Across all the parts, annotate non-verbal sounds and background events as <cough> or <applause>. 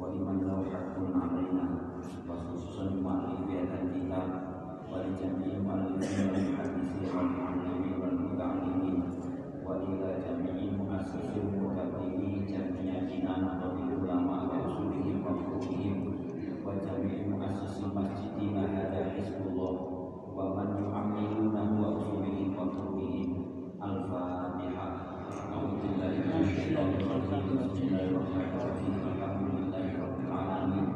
ولمن له حق علينا وخصوصا ما في بيئة ولجميع المؤلفين والمحدثين والمعلمين والمتعلمين وإلى جميع المؤسسين المتبعين جميع جنان وبالعلماء وأصولهم وفروعهم وجميع مؤسسي مسجدنا هذا حزب الله ومن يعملونه وأصولهم وفروعهم الفاتحة أعوذ بالله من الشيطان الرجيم بسم الله الرحمن الرحيم الحمد لله رب العالمين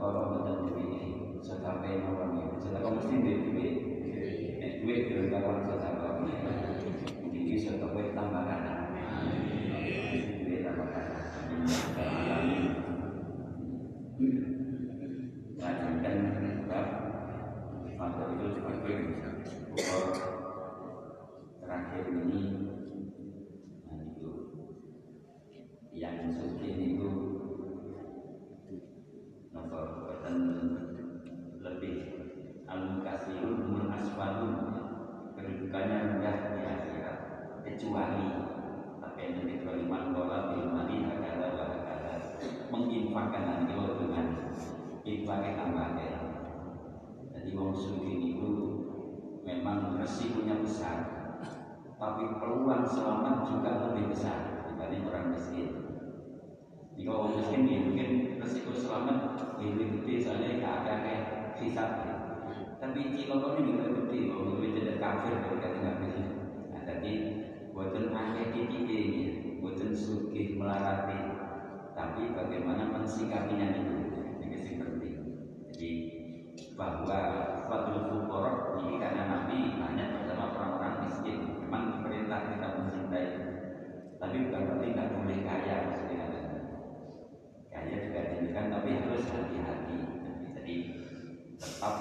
kalau kita eh, dewi sampai mawon kamu ya. mesti dewi eh dewi terus kawan kita jadi kita boleh tambahkan dewi tambahkan lanjutkan bab mata itu cuma gue bisa. Terakhir ini nah, yang suci. kecuali tapi yang kecuali man kola bil mali hakada wa menginfakkan nanti lo dengan infaknya tambahnya jadi wong suci itu memang resikonya besar. Tapi peluang selamat juga lebih besar dibanding orang miskin. Jika orang miskin ya mungkin resiko selamat lebih gede soalnya tidak ada kayak hisap. Tapi jika orang ini lebih gede kalau lebih tidak kafir berarti nggak bisa nah, jadi Boten akeh ya, bocor sugih melarati. Tapi bagaimana mensikapinya itu, ini sih penting. Jadi bahwa Fatul Fukorok ini karena Nabi Hanya bersama orang-orang miskin. Memang diperintah kita mencintai, tapi bukan berarti tidak boleh kaya maksudnya. Kaya juga diberikan, tapi harus hati-hati. Jadi tetap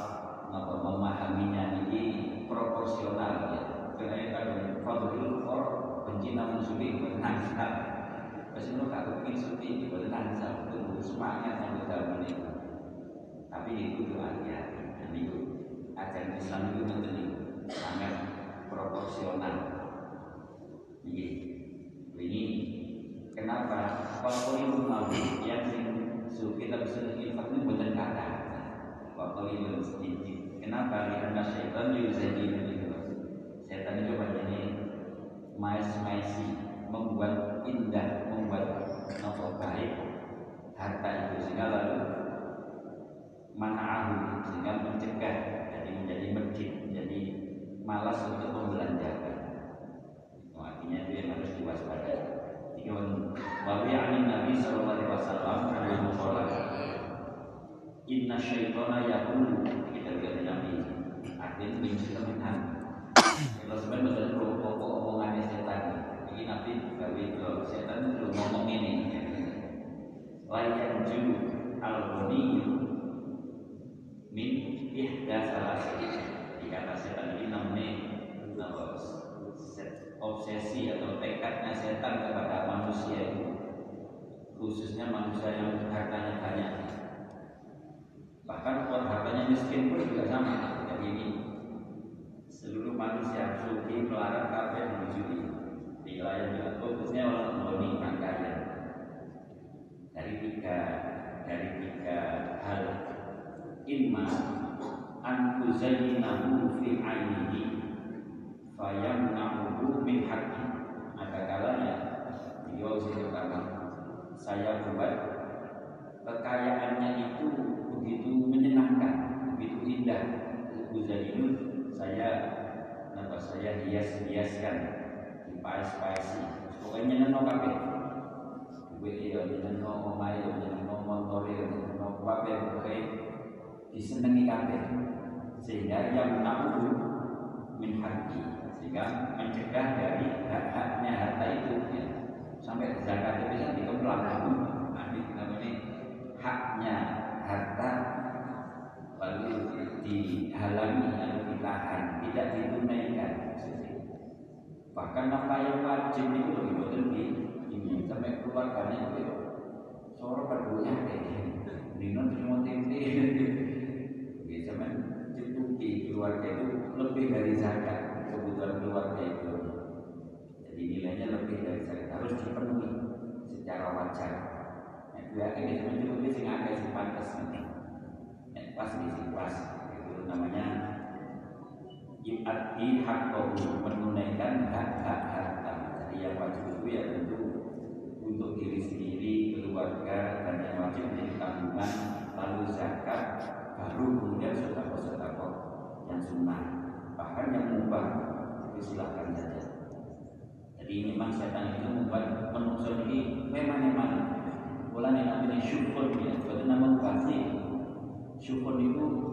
memahaminya ini proporsional ya Pengennya kalau fadlul khor bencina musuhi berhansal. Pasti lu kagak pengin suci berhansal tunggu semuanya sampai dalam ini. Tapi itu tuh hati-hati. Dan itu ajaran Islam itu nanti sangat proporsional. Iya. Ini kenapa fakul mau yang sing suki tapi infak itu bukan kata. Fakul itu sedikit. Kenapa? Karena syaitan juga jadi Kaitannya coba ini mais maisi membuat indah, membuat apa baik harta itu sehingga lalu manaahu sehingga mencegah jadi menjadi medit, menjadi malas untuk membelanjakan. Itu artinya itu yang harus diwaspadai. Tiga Wabi amin Nabi Sallallahu Alaihi Wasallam karena musola. Inna syaitona yakulu kita lihat Nabi. Artinya menciptakan Rasulullah perlu pokok omongannya setan. Ini nanti gawe itu setan perlu ngomong ini. Layan ju al-ghani min ihda salah dikata setan ini namanya obsesi atau tekadnya setan kepada manusia itu khususnya manusia yang hartanya banyak bahkan buat hartanya miskin pun juga sama jadi ini manusia suci melarang kafir mencuri tiga yang dilakukan fokusnya orang boni angkanya dari tiga dari tiga hal. Imma an tuzayyinahu fi ainihi fayamnahu min hati. ada kalanya beliau kata saya buat kekayaannya itu begitu menyenangkan begitu indah. Gus saya hias-hiaskan? Dipaes-paesi. Pokoknya nyenengno kabeh. Duwe ya nyenengno omahe ya nyenengno montore ya nyenengno kabeh pokoke disenengi kabeh. Sehingga yang tahu min sehingga mencegah dari hak-haknya harta itu ya. sampai zakat itu bisa dikemplang nah, ini namanya haknya harta lalu dihalangi atau ditahan bahkan nafkah yang wajib itu lebih betul ini sampai keluarganya itu soro berdoa Nino terima tempe bisa men cukupi keluarga itu lebih dari zakat kebutuhan keluarga itu. Jadi nilainya lebih dari zakat harus dipenuhi secara wajar. Nah, dua ini mencukupi sing akeh sing pantes. Pas di pas itu namanya yu'addi haqqahu menunaikan hak-hak harta. Jadi yang wajib itu ya tentu untuk diri sendiri keluarga dan yang wajib menjadi tanggungan lalu zakat baru kemudian sedekah-sedekah yang sunnah. Bahkan yang mubah itu silahkan saja. Jadi memang setan itu membuat manusia ini memang-memang. Mulai namanya syukur ya itu nama pasti syukur itu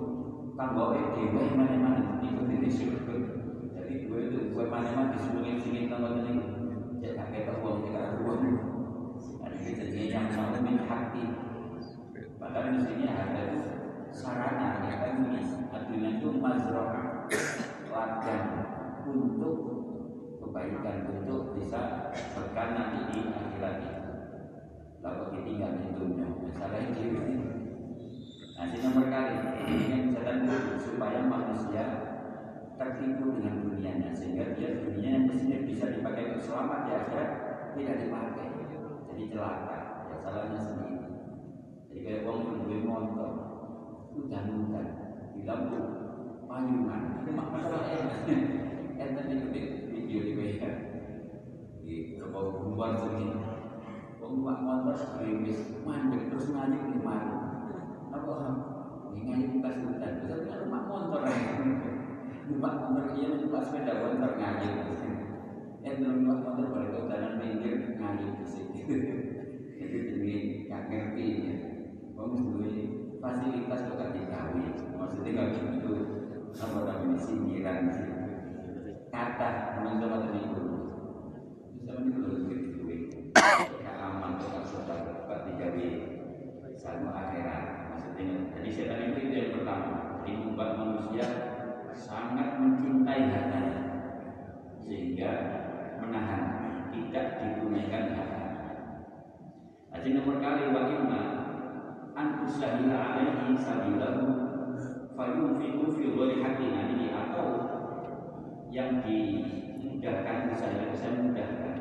tanggawe dewa mana-mana itu tidak syukur jadi gue itu gue mana-mana disuruhin sini tanggal ini. Ya tak kayak uang tidak uang ada kejadian yang sama min hati. Padahal mestinya harta itu sarana ya kan ini artinya itu mazroah ladang untuk kebaikan untuk bisa berkah nanti di akhirat. Lalu ditinggal di dunia? Masalahnya Nah, ini nomor kali yang setan itu supaya manusia tertipu dengan dunianya sehingga dia dunia yang mestinya bisa dipakai untuk selamat di akhirat tidak dipakai. Jadi celaka ya salahnya sendiri. Jadi kayak uang berdua motor hujan-hujan di lampu payungan itu masalah enak enten ikuti video di WA di beberapa bulan segini Wong motor gerimis mandek terus ngaji di apa ini buka sultan bisa punya rumah motor. Rumah motor iya rumah sepeda motor ngaji yang rumah motor boleh kau jalan pinggir ngaji di sini jadi ini nggak ngerti ya. Kamu dulu fasilitas lo kan dikawin. Maksudnya nggak gitu. Apa namanya sindiran sih kata teman-teman itu bisa menurut gitu nggak aman tuh kalau sudah tiga satu akhirat jadi setan itu itu yang pertama jadi membuat manusia sangat mencintai hartanya sehingga menahan tidak ditunaikan harta. Jadi nomor kali wa imma an tusahila alaihi sabilahu haqqin ini atau yang dimudahkan misalnya bisa memudahkan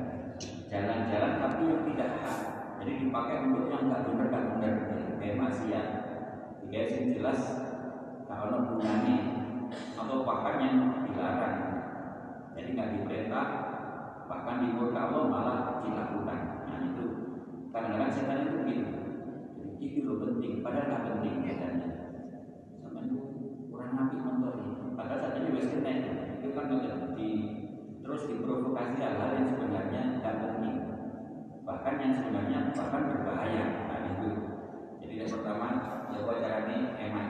jalan-jalan tapi yang tidak hak. Jadi dipakai untuk yang tak benar tak benar kayak maksiat. Jika yang jelas kalau gunanya atau bahkan yang dilarang. Jadi nggak diperintah bahkan di murka Allah malah dilakukan. Nah itu kadang-kadang setan itu begitu. Itu penting. Padahal nggak penting itu kurang nabi motor padahal saat ini wes kena itu kan di terus diprovokasi hal-hal yang sebenarnya tidak penting bahkan yang sebenarnya bahkan berbahaya. Nah itu. Jadi yang pertama ya wajarane eman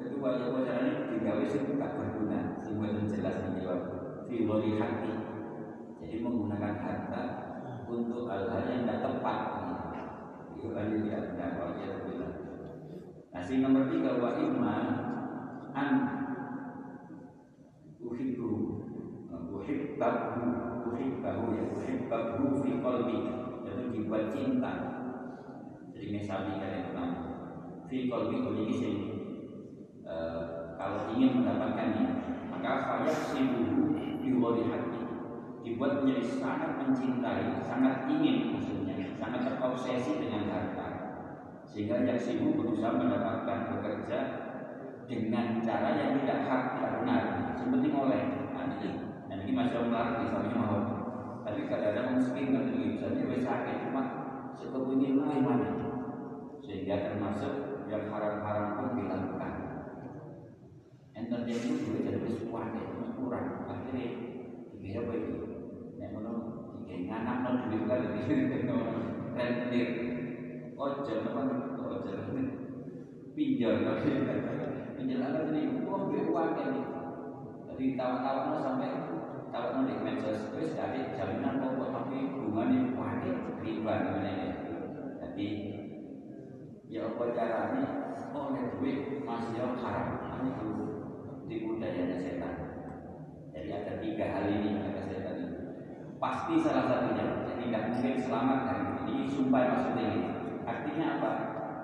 kedua ya wajarane digawe sing gak berguna sing jelas menjawab fi hati jadi menggunakan harta untuk hal-hal yang tidak tepat. Itu kan tidak benar bilang nah si nomor tiga wa imma an uhibbu uhibbahu uhibbahu ya uhibbahu fi qalbi. Itu dibuat cinta. Jadi misalnya kalian pertama fi qalbi ini sih kalau ingin mendapatkannya maka fayak sibuhu biwali hati dibuat menjadi sangat mencintai sangat ingin maksudnya sangat terobsesi dengan harta. Sehingga yang sibuk berusaha mendapatkan bekerja dengan cara yang tidak hak tidak benar. Seperti oleh. Nanti dan ini masih melarang misalnya mau. Tapi kadang-kadang miskin kan misalnya wes sakit cuma sebetulnya lu mana sehingga termasuk yang haram-haram pun dilakukan. Enten menjadi duit dan wis kuat kurang. Akhirnya dia apa itu? Nek ngono iki nganak nang duit kan <laughs> rendir ojo napa ojo <laughs> pinjol pinjol apa ini uang duit uang ini jadi tawa-tawa sampai tawa di medsos terus ada jaminan pokok tapi hubungannya kuat riba namanya ini jadi ya apa caranya oh nek duit masih haram itu tipu dayanya setan. Jadi ada tiga hal ini kata setan ini. Pasti salah satunya. Jadi tidak mungkin selamat dari ini. Sumpah maksudnya ini. Artinya apa?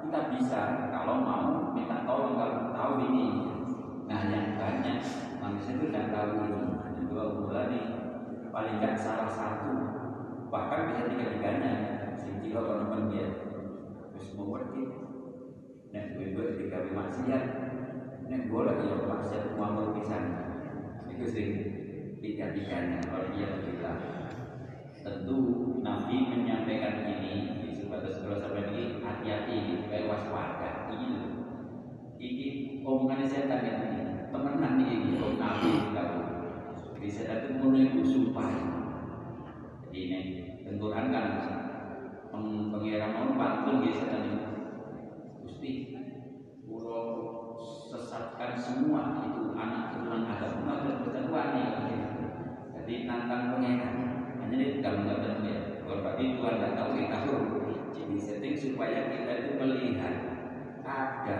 Kita bisa kalau mau minta tolong kalau tahu ini. Nah yang banyak manusia itu tidak tahu ini. Dua bulan ini paling tidak salah satu bahkan bisa tiga tiganya sing kalau teman dia terus mau pergi nah gue tiga maksiat Nek boleh ya maksiat muamur pisan. Itu sing tiga-tiganya kalau dia bilang. Tentu Nabi menyampaikan ini di sebatas kalau sampai ini hati-hati supaya waspada. Ini loh. Ini omongan setan ini temenan ini om Nabi tahu. Jadi setan itu mulai sumpah. Jadi ini tenturan kan pengiran mau pantun biasa tadi. Gusti, pulau sesatkan semua itu anak keturunan Adam maka berketuaan ya jadi nantang pengenan hanya itu kalau nggak tahu ya kalau berarti Tuhan nggak tahu kita tahu jadi setting supaya kita itu melihat ada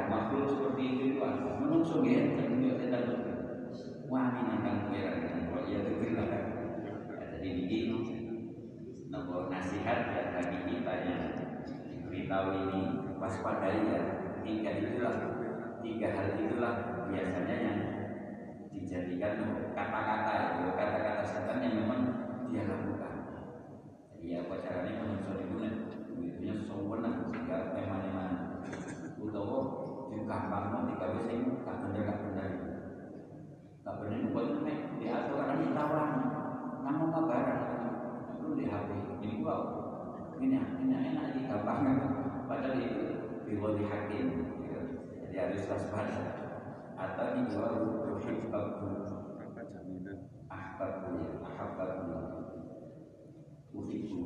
itu itu ada menungso ya dan juga kita wah ini nantang pengenan kalau ya itu kita jadi ini nomor nasihat ya bagi kita yang diberitahu ini. Waspadai ya tinggal itulah. Tiga hal itulah biasanya yang dijadikan kata-kata itu kata-kata setan yang memang dia lakukan. Jadi apa caranya manusia itu duitnya sewenang sehingga memang-memang utawa gampang mau digawe sing gak bener gak bener gak bener buat nek diatur karena ditawan namun kabaran. Lu di HP ini gua ini ini enak di gampang. Padahal itu di hakim ya harus waspada. Atau di luar tuhibbaku ahbabku ya ahbabku uhibbu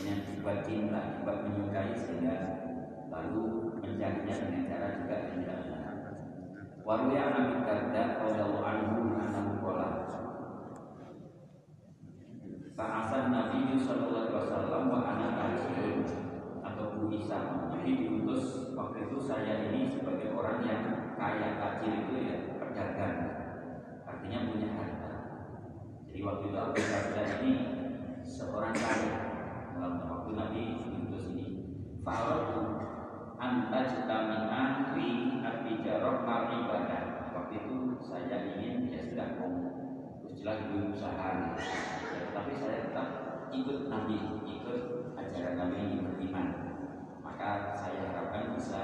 yang sifat cinta sifat menyukai sehingga lalu mencarinya dengan cara juga tidak Waru yang Nabi Darda Radiyallahu anhu annahu qala. Ba'asan Nabi sallallahu alaihi wasallam wa ana kaisun atau Isa. Jadi diutus waktu itu saya ini sebagai orang yang kaya tajir itu ya pedagang. Artinya punya harta. Jadi waktu itu Abu Darda ini seorang kaya. Waktu Nabi diutus ini. Fa'alatu anta jitami'a fi artijarah ibadah waktu itu saya ingin ya sudah terus jelas berusaha ya, tapi saya tetap ikut Nabi ikut ajaran Nabi beriman. Maka saya harapkan bisa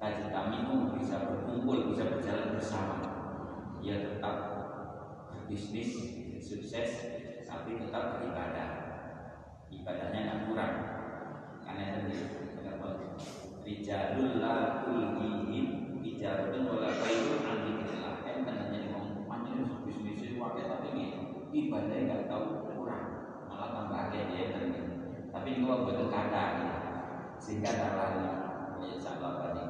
kaji kami bisa berkumpul bisa berjalan bersama. Ya tetap berbisnis sukses tapi tetap beribadah. Ibadahnya nggak kurang. Karena tadi Rijalul la tulhihim Ijaratun wala bayu Antikillah Kan tanya ngomong Macam wakil tapi ini Ibadahnya nggak tahu kurang Malah tambah ada dia Tapi kalau betul kata ya. Sehingga darahnya Ya salah tadi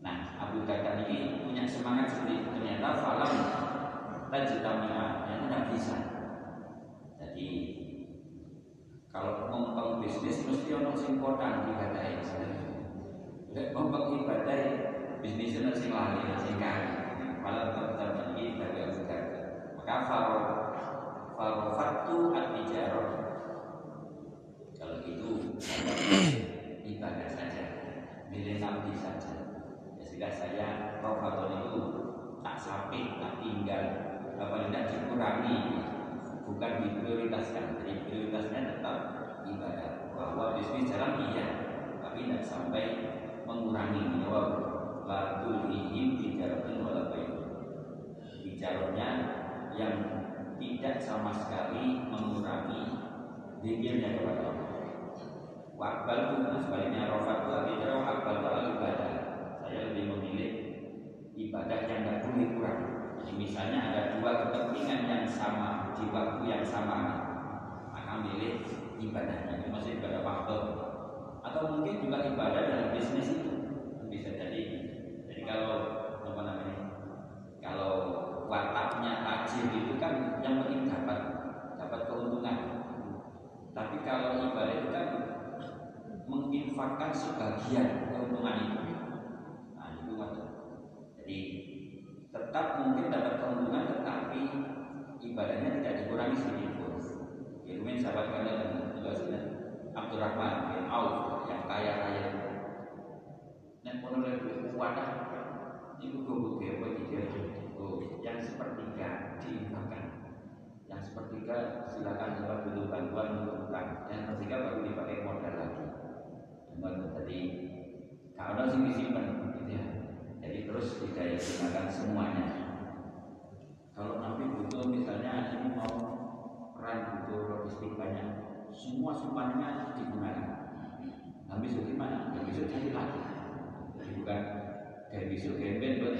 Nah Abu Bakar ini punya semangat itu Ternyata falam Tajitami'a Yang tidak bisa Jadi kalau ngomong bisnis mesti ono sing kotan ibadai. Lek ngomong ibadai bisnis ono sing lali sing. Malah tetap Maka faro faro fatu at-tijarah. Kalau itu ibadah saja, milih nabi saja. Ya sudah saya Ramadan itu tak sampai, tak tinggal, apa tidak dikurangi? Bukan diprioritaskan jadi prioritasnya tetap ibadah. Bahwa bisnis jalan iya tapi tidak sampai mengurangi. Jawab latul ihim bijaratun wala bicaranya yang tidak sama sekali mengurangi dirinya kepada Allah Wakbal pun sebaliknya rofat itu artinya wakbal itu ibadah saya lebih memilih ibadah yang tidak boleh kurang. Jadi misalnya ada dua kepentingan yang sama di waktu yang sama, maka milih ibadahnya. Itu masih ibadah waktu. Atau mungkin juga ibadah dalam bisnis itu bisa jadi. Jadi kalau menginfakkan sebagian keuntungan itu. Nah, itu macam. Jadi tetap mungkin dapat keuntungan tetapi ibadahnya tidak dikurangi sedikit pun. Ya, mungkin sahabat kalian juga sudah Abdurrahman bin Auf yang kaya raya. Dan oleh kuat itu gue apa tidak yang sepertiga diinfakkan yang sepertiga silakan coba dulu bantuan untuk utang yang ketiga baru dipakai modal Teman tadi kalau sih disimpan gitu ya. Jadi terus didaya gunakan semuanya. Kalau nanti butuh misalnya ini mau peran butuh logistik banyak semua simpanannya digunakan. Nah besok gimana? Ya besok cari lagi. Jadi bukan kayak besok gembel buat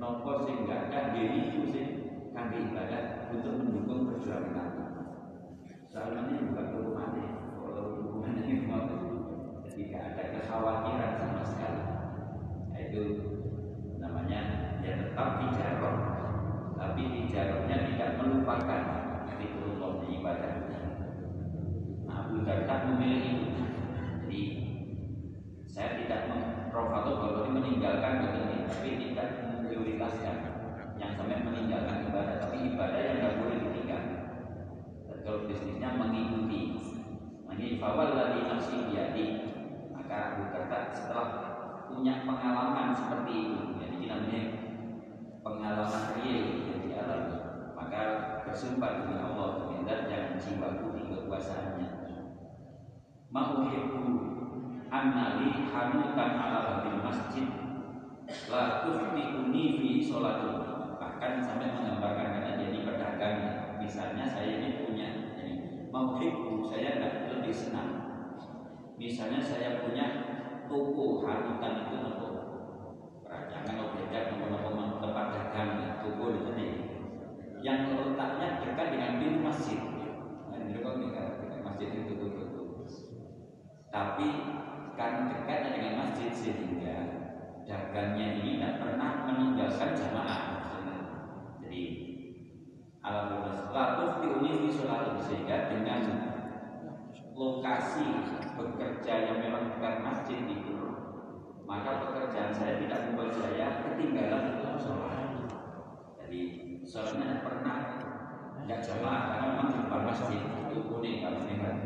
nopo sih nggak ada diri itu sih kami ibadah untuk mendukung perjuangan soalnya ini bukan hukumannya kalau ini mau kekhawatiran sama sekali. Itu namanya ya tetap tijarah tapi tijarahnya tidak melupakan fitrullah ibadahnya nah Abu Darda memilih itu. Jadi saya tidak memprofato bahwa meninggalkan begini tapi tidak memprioritaskan yang sampai meninggalkan ibadah tapi ibadah yang tidak boleh ditinggal dan kalau bisnisnya mengikuti ini fawal lagi nafsi biadi maka Abu Darda setelah punya pengalaman seperti itu jadi namanya pengalaman real yang dialami maka bersumpah demi Allah demi yang jiwaku di kekuasaannya. Mauhibbu annali hanutan ala babil masjid. La tuftiuni fi sholatul bahkan sampai menggambarkan karena jadi pedagang. Misalnya saya ini punya jadi mauhibbu saya nggak lebih senang. Misalnya saya punya toko hanutan itu untuk perancangan objekat nopo-nopo tempat dagang toko di sini yang letaknya dekat dengan pintu masjid nah, masjid itu tutup tapi karena dekatnya dengan masjid sehingga dagangnya ini tidak pernah meninggalkan jamaah. Jadi alhamdulillah tufti unifi sholat sehingga dengan lokasi bekerja yang memang bukan masjid itu maka pekerjaan saya tidak membuat saya ketinggalan dalam sholat. Jadi sholatnya pernah tidak jamaah karena memang di depan masjid itu kuning kalau kan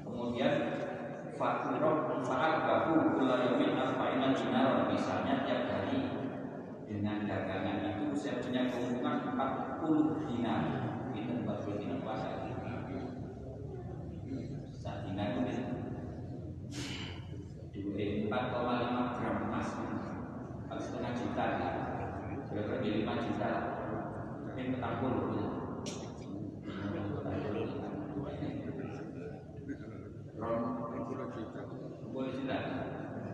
kemudian fakirah saat bahu kulayomin arba'ina dinar misalnya tiap hari dengan dagangan itu saya punya keuntungan 40 dinar itu 40 dinar puasa saat dinar itu dua 4,5 gram emas kalau setengah juta berarti 5 juta. Tapi petang puluh boleh juta.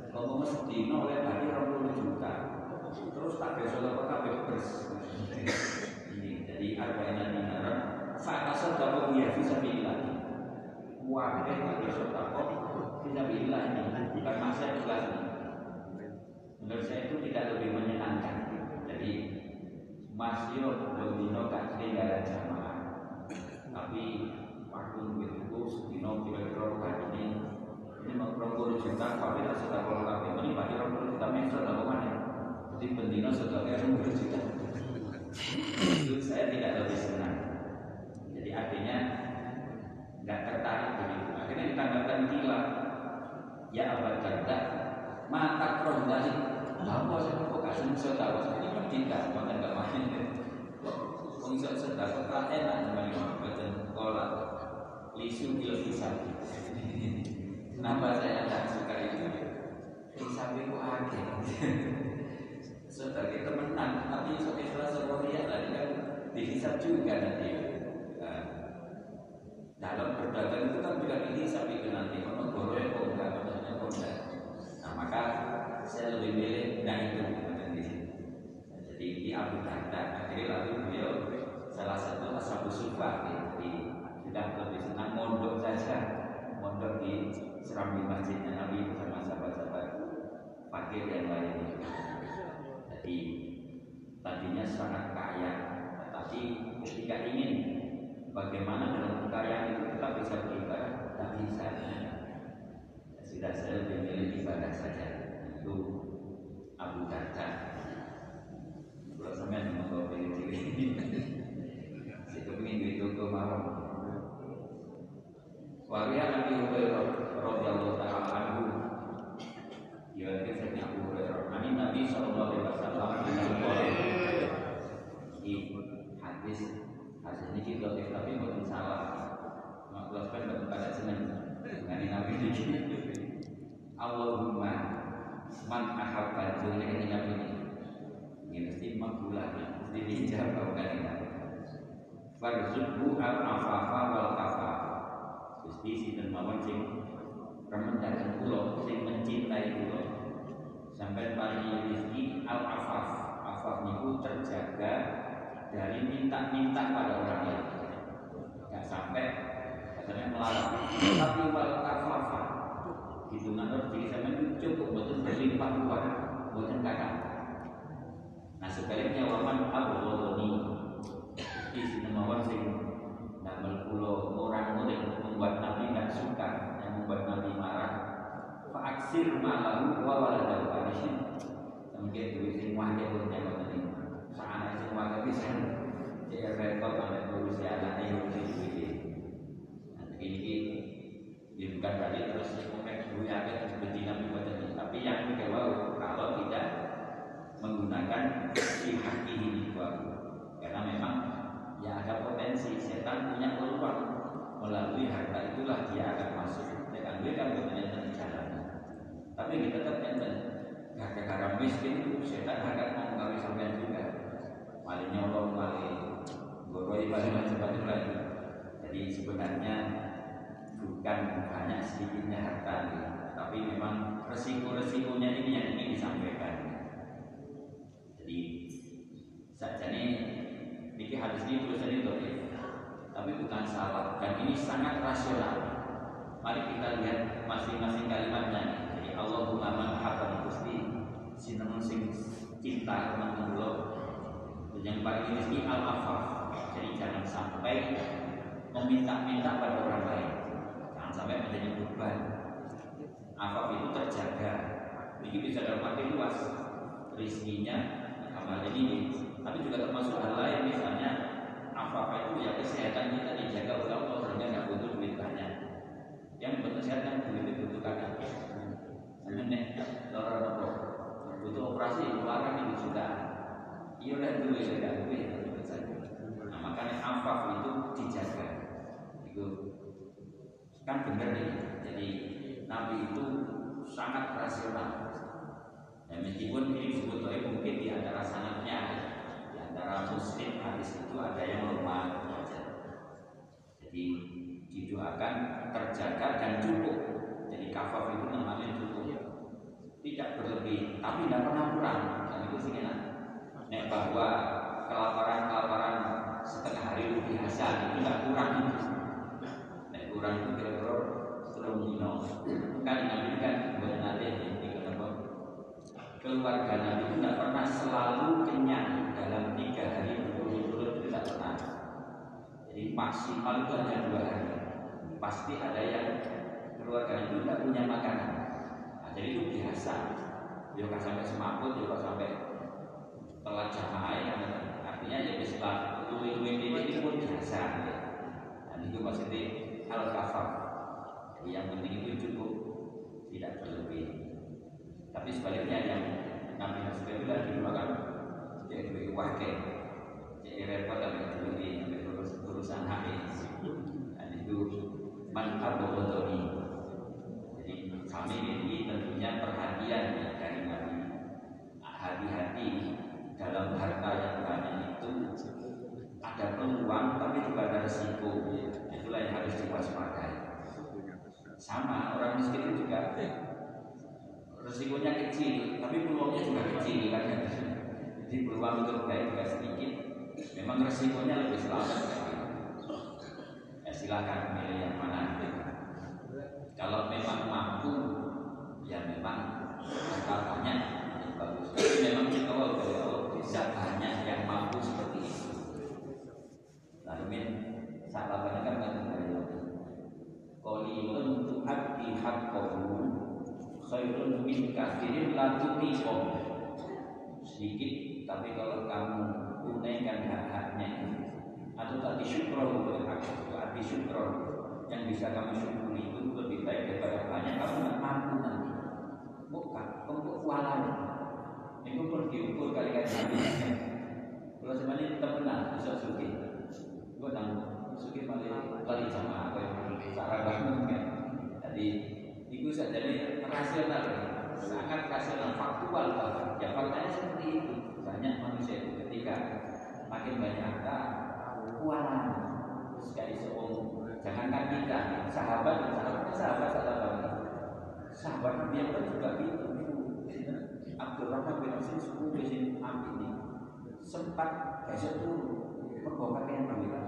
Kalau mau sedino oleh hari orang juta. Terus tak besok apa kabeh bers jadi harganya dinar saat asal dapat dia bisa bilang wah eh tak besok dapat bisa bilang ini. Bukan masa jelas ini menurut saya itu tidak lebih menyenangkan. Jadi masih dino gak ketinggalan jamaah. Tapi waktu itu sedino kira-kira hari ini. Ini puluh juta tapi tak sudah kalau kafe ini orang puluh juta meter atau mana? Jadi bendino sudah puluh juta. Itu saya tidak lebih senang. Jadi artinya nggak tertarik begitu. Akhirnya ditanggalkan gila ya abad darda mata dari apa saya kok kasih saya tahu ini kan tidak makan nggak main. Pengisian sedekah? Tak enak namanya baca sekolah lisu pisang. Kenapa saya tidak suka itu? Hisab itu ada. Sebagai temenan, tapi setelah seperti ya tadi kan dihisab juga nanti. Nah, dalam perdagangan itu kan juga dihisab itu nanti. Kalau goreng maka saya lebih milih dan itu bukan di sini. Nah, jadi ini Abu Darda. Akhirnya lalu beliau salah satu asal sufah. Jadi tidak lebih senang mondok saja, mondok di serambi masjidnya Nabi bersama sahabat-sahabat fakir yang lain. Jadi tadinya sangat kaya, nah, tapi ketika ingin bagaimana dalam kekayaan itu kita bisa beribadah, tapi bisa sudah saya lebih milih ibadah saja. Itu Abu Darda kalau sampai mau pilih pilih saya kepingin di toko malam Waria Nabi Hurairah radhiyallahu taala anhu ya kita Abu Hurairah Nabi sallallahu alaihi wasallam ini hadis hadis ini kita tapi bukan salah menjelaskan bukan pada senang dengan nabi ini Allahumma man ahabba dunia ini nabi ini ini mesti makbulah mesti dijawab kan ini Farzubhu al-afafa wal kafa Gusti sinten mawon sing remendaken kula sing mencintai kula sampai paling rezeki al-afaf afaf niku terjaga dari minta-minta pada orang lain nggak sampai katanya melarang tapi wal kafafa gitu nanti jadi sama cukup betul berlimpah luar buatan kakak nah sebaliknya waman abu wadoni di sini mawar sing damel pulau orang murid membuat nabi nggak suka yang membuat nabi marah faaksir malahu wa waladahu anisin mungkin duit sing wajib untuk Saat sing wae bisa cek repot sampai ngurusi anaknya ngurusi duit. Nanti ini ini bukan berarti terus ngomong duit apa terus betina buat ini. Tapi yang kedua kalau tidak menggunakan si haki ini buat karena memang ya ada potensi setan punya peluang melalui harta itulah dia akan masuk dengan duit kan bukan di jalan tapi kita tetap enten gara-gara miskin itu setan akan mau kawin sampai juga maling nyolong, maling goroi, maling macam-macam lagi. Jadi sebenarnya bukan banyak sedikitnya harta, tapi memang resiko-resikonya ini yang ingin disampaikan. Jadi saja ini ini hadis ini tulisan itu tapi bukan salah. Dan ini sangat rasional. Mari kita lihat masing-masing kalimatnya. Jadi Allahumma man habban gusti sinten sing cinta teman Allah yang paling rezeki al-afaf. Jadi jangan sampai meminta-minta pada orang lain sampai menjadi beban afaf itu terjaga. Ini bisa dalam arti luas. Rizkinya amal ini. Tapi juga termasuk hal lain misalnya afaf itu ya kesehatan kita dijaga oleh Allah sehingga nggak butuh duit banyak. Yang betul sehat kan duit itu butuh kadang Sebenarnya, lorong butuh operasi keluarga ini jutaan. Iya udah tidak dulu ya Nah makanya afaf itu dijaga. Itu kan benar nih. Jadi Nabi itu sangat rasional. Dan meskipun ini oleh mungkin di antara sanatnya di antara muslim hadis itu ada yang lemah Jadi didoakan terjaga dan cukup. Jadi kafaf itu namanya cukup. Tidak berlebih, tapi tidak pernah kurang. Dan itu sih enak Nek bahwa kelaparan-kelaparan setengah hari itu biasa itu tidak kurang Nek kurang itu kira-kira setengah dino. Kan nabi kan buat nanti ini kenapa? Keluarga nabi itu tidak pernah selalu kenyang dalam tiga hari berturut-turut itu tidak pernah. Jadi maksimal itu hanya dua hari. Pasti ada yang keluarga itu tidak punya makanan. Nah, jadi itu biasa. Juga sampai semaput, juga sampai telat jamaah yang artinya ya bisa luwe-luwe ini pun biasa ya. dan itu maksudnya al kafar yang penting itu cukup tidak berlebih. Tapi sebaliknya yang Nabi Musa itu lagi kan jadi wakil. Jadi repot tapi berlebih sampai urusan habis. Dan itu man ini jadi kami ini tentunya perhatian dari Nabi hati-hati dalam harta yang banyak itu. Ada peluang tapi juga ada yang harus diwaspadai sama orang miskin itu juga. Resikonya kecil tapi peluangnya juga kecil kan? Jadi peluang untuk baik juga sedikit. Memang resikonya lebih selamat. Ya silakan pilih yang mana kalau memang mampu ya memang harta banyak bagus. Tapi memang kita bisa banyak yang mampu seperti itu. Lalu min Labanya kan Qalilun tu'addi haqqahu. Khairun min kathirin la tutiqo sedikit tapi kalau kamu tunaikan hak-haknya atau hak itu arti syukroh yang bisa kamu syukuri itu lebih baik daripada banyak kamu nggak mampu nanti. Bukan kamu kualan itu diukur kali-kali. Kalau sebenarnya kita pernah bisa suki. Gue nang suki malah kali sama apa yang cara kan? Jadi itu saja rasional. Sangat rasional faktual bahkan ya faktanya seperti itu. Banyak manusia itu ketika makin banyak harta kualan terus kayak seorang jangankan kita sahabat sahabat sahabat sahabat sahabat dia pun juga gitu. Abdurrahman bin Asim suku bin Am ini sempat besok tuh perbawa pakaian panggilan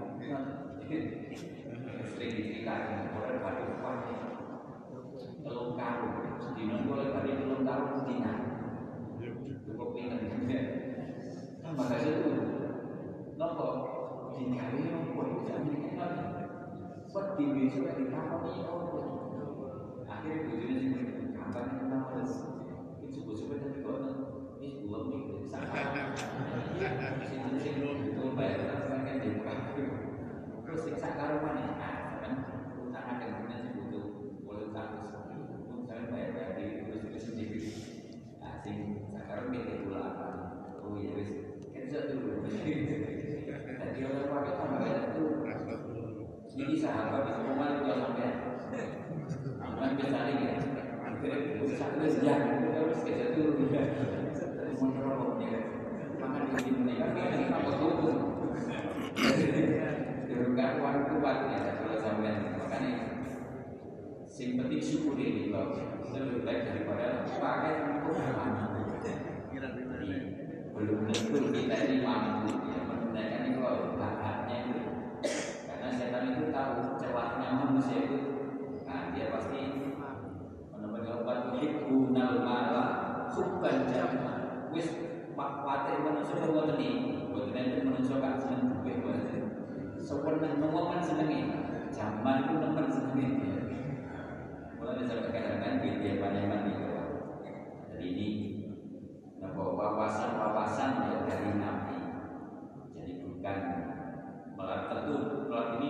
sering diceritakan oleh batu kuat telung karung. Sedina boleh balik telung karung cukup pinter. Kan maka itu nopo digawe nopo dijamin kan buat diri sudah ditakoni nopo akhirnya bujurnya sih kapan kenapa itu sebut-sebut tapi kok ini belum nih sini itu bayar siksa karuman ya kan utang butuh boleh utang misalnya bayar dari terus itu sendiri nah kita ya wis satu jadi orang pakai tambah itu ini sahabat itu Aman bisa ya. Sejak terus ke satu mau terobok ya. Makan di sini ini apa tuh? Dengan waktu kuat ya kalau sampai makanya sing penting syukur ini itu lebih baik daripada pakai untuk belum tentu kita ini mampu ya menggunakan itu hak-haknya itu. Karena setan itu tahu celahnya manusia itu. Nah dia pasti menemukan obat hibbunal mala. Hubban jama wis wakwate manusia kok ngoten iki mboten enten manusia gak seneng mboten sewenang wong kan senenge zaman itu nemen senenge mulai sampai kadang-kadang dia paneman itu jadi ini wawasan-wawasan ya dari Nabi. Jadi bukan malah tentu kalau ini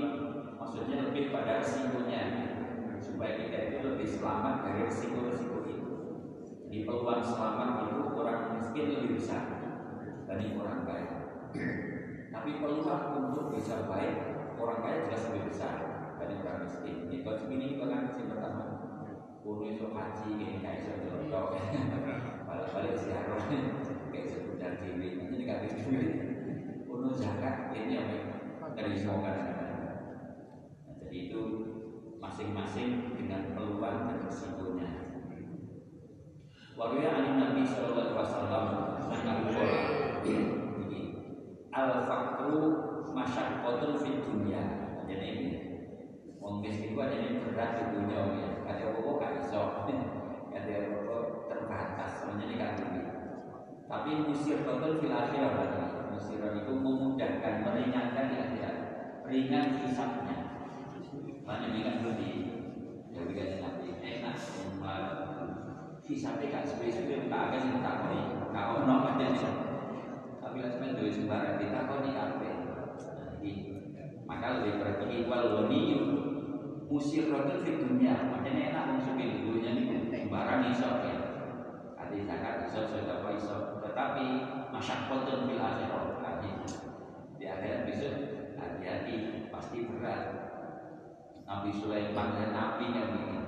maksudnya lebih pada resikonya. Supaya kita itu lebih selamat dari resiko-resiko itu. Di peluang selamat itu orang miskin lebih besar dari orang kaya tapi peluang untuk bisa baik orang kaya jelas lebih besar dari orang miskin. Ini kalau ini kan yang pertama kuno itu haji kayak kayak sejodoh balik-balik siaran kayak sebutan diri. Ini nggak bisa kuno zakat ini apa dari semua nah, jadi itu masing-masing dengan peluang dan resikonya. Ali Nabi Shallallahu Alaihi Wasallam al fakru masyaqqatun fid dunya. Jadi ini wong itu ada yang berat di dunia ya. Kata apa gak iso. <laughs> Kata apa terbatas kan ini tapi musir total fil akhirah musiran itu memudahkan meringankan di akhirat. Ringan hisapnya. Mana ringan lebih ya bisa nanti enak hisapnya kan spesifik tak akan tak kau tak ono lah sebenarnya dua sembarang kita kau ni apa maka lebih pergi wal waniyu musir rotul di dunia makanya enak masukin dunia ini sembarang iso ya. Ada zakat sudah apa iso. Tetapi masyaqqatun fil akhirah di akhirat besok hati-hati pasti berat. Nabi Sulaiman dan Nabi yang ini.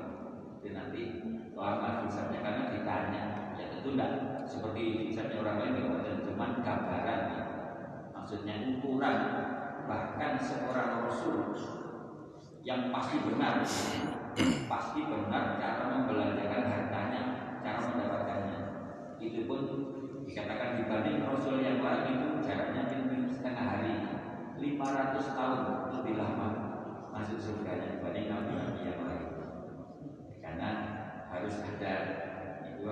Dan nanti lama hisabnya karena ditanya. Ya tentu tidak seperti hisabnya orang lain dan cuma gambaran. Maksudnya ukuran bahkan seorang rasul yang pasti benar. Pasti benar cara membelanjakan hartanya cara mendapatkannya. Itu pun dikatakan dibanding rasul yang lain itu jaraknya mungkin setengah hari. 500 tahun lebih lama masuk surganya dibanding nabi-nabi yang lain. Karena harus ada itu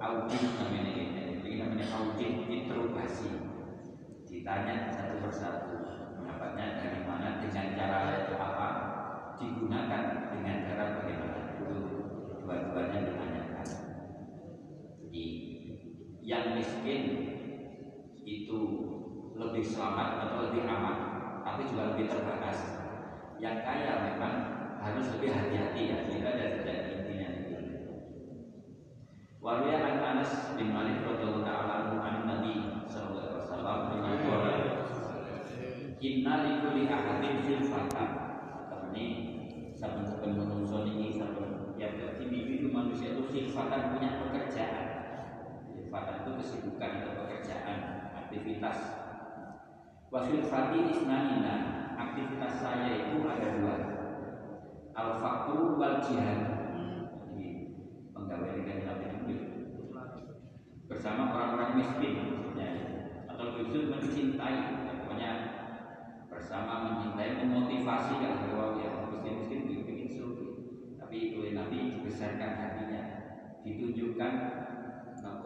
audit namanya ini namanya audit interogasi ditanya satu persatu pendapatnya dari mana dengan cara ditanyakan dengan cara bagaimana. Itu dua-duanya ditanyakan. Jadi yang miskin itu lebih selamat atau lebih aman tapi juga lebih terbatas. Yang kaya memang harus lebih hati-hati ya kita ada itu Waria an Anas bin Malik radhiyallahu taala an Nabi sallallahu alaihi wasallam dengan Inna li kulli ahadin khilfatan. Ini saben-saben menungso niki saben ya individu manusia itu khilfatan punya pekerjaan. Khilfatan itu kesibukan atau pekerjaan, aktivitas. Wa khilfati isnanina, aktivitas saya itu ada dua. Al faqru wal jihad. Jadi penggawean dengan bersama orang-orang miskin maksudnya. Atau justru mencintai pokoknya bersama mencintai memotivasi yang bahwa ya miskin miskin bikin surga tapi oleh Nabi dibesarkan hatinya. Ditunjukkan nah,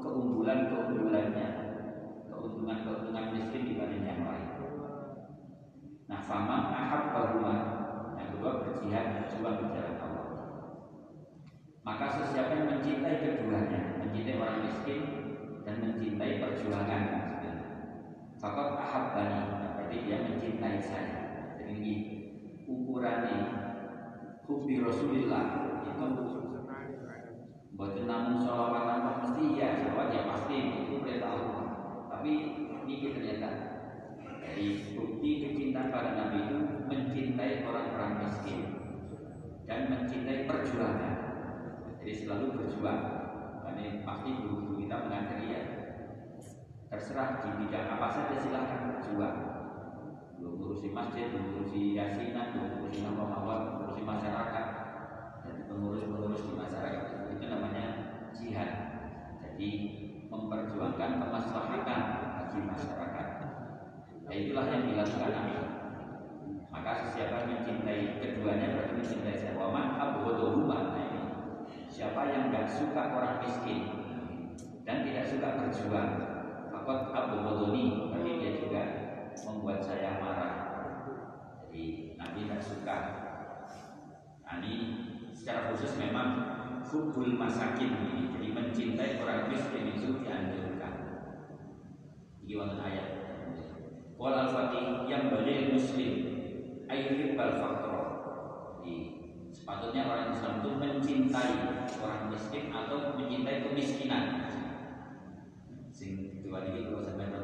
keunggulan keunggulannya keuntungan keuntungan miskin dibanding yang lain. Nah fama ahab bahuma yang kedua berjihad berjuang di jalan Allah. Maka sesiapa yang mencintai keduanya mencintai orang miskin dan mencintai perjuangan Fakat ahabbani berarti dia mencintai saya. Jadi ini ukurannya hubi Rasulillah itu buat namun sholawat apa mesti ya jawab ya pasti itu perintah Allah. Tapi ini ternyata dari bukti kecintaan pada Nabi itu mencintai orang-orang miskin dan mencintai perjuangan. Jadi selalu berjuang. Karena pasti guru-guru kita mengajari ya terserah di bidang apa saja silahkan berjuang belum ngurusi masjid, belum ngurusi yasinan, belum ngurusi nama mawar, ngurusi masyarakat dan pengurus-pengurus di masyarakat itu, itu namanya jihad. Jadi memperjuangkan kemaslahatan bagi masyarakat. Nah, itulah yang dilakukan Nabi. Maka sesiapa mencintai keduanya berarti mencintai saya. Waman abghaduhuma. Siapa yang tidak suka orang miskin dan tidak suka berjuang, fakot abghaduni berarti dia juga membuat saya marah. Jadi Nabi tidak suka. Nah, ini secara khusus memang hubul masakin ini. Jadi mencintai orang miskin itu dianjurkan. Ini wonten ayat. Wal al-fatih yang balik muslim ayyuhib bal faktor. Jadi sepatutnya orang Islam itu mencintai orang miskin atau mencintai kemiskinan. Sing dua ini kalau sampai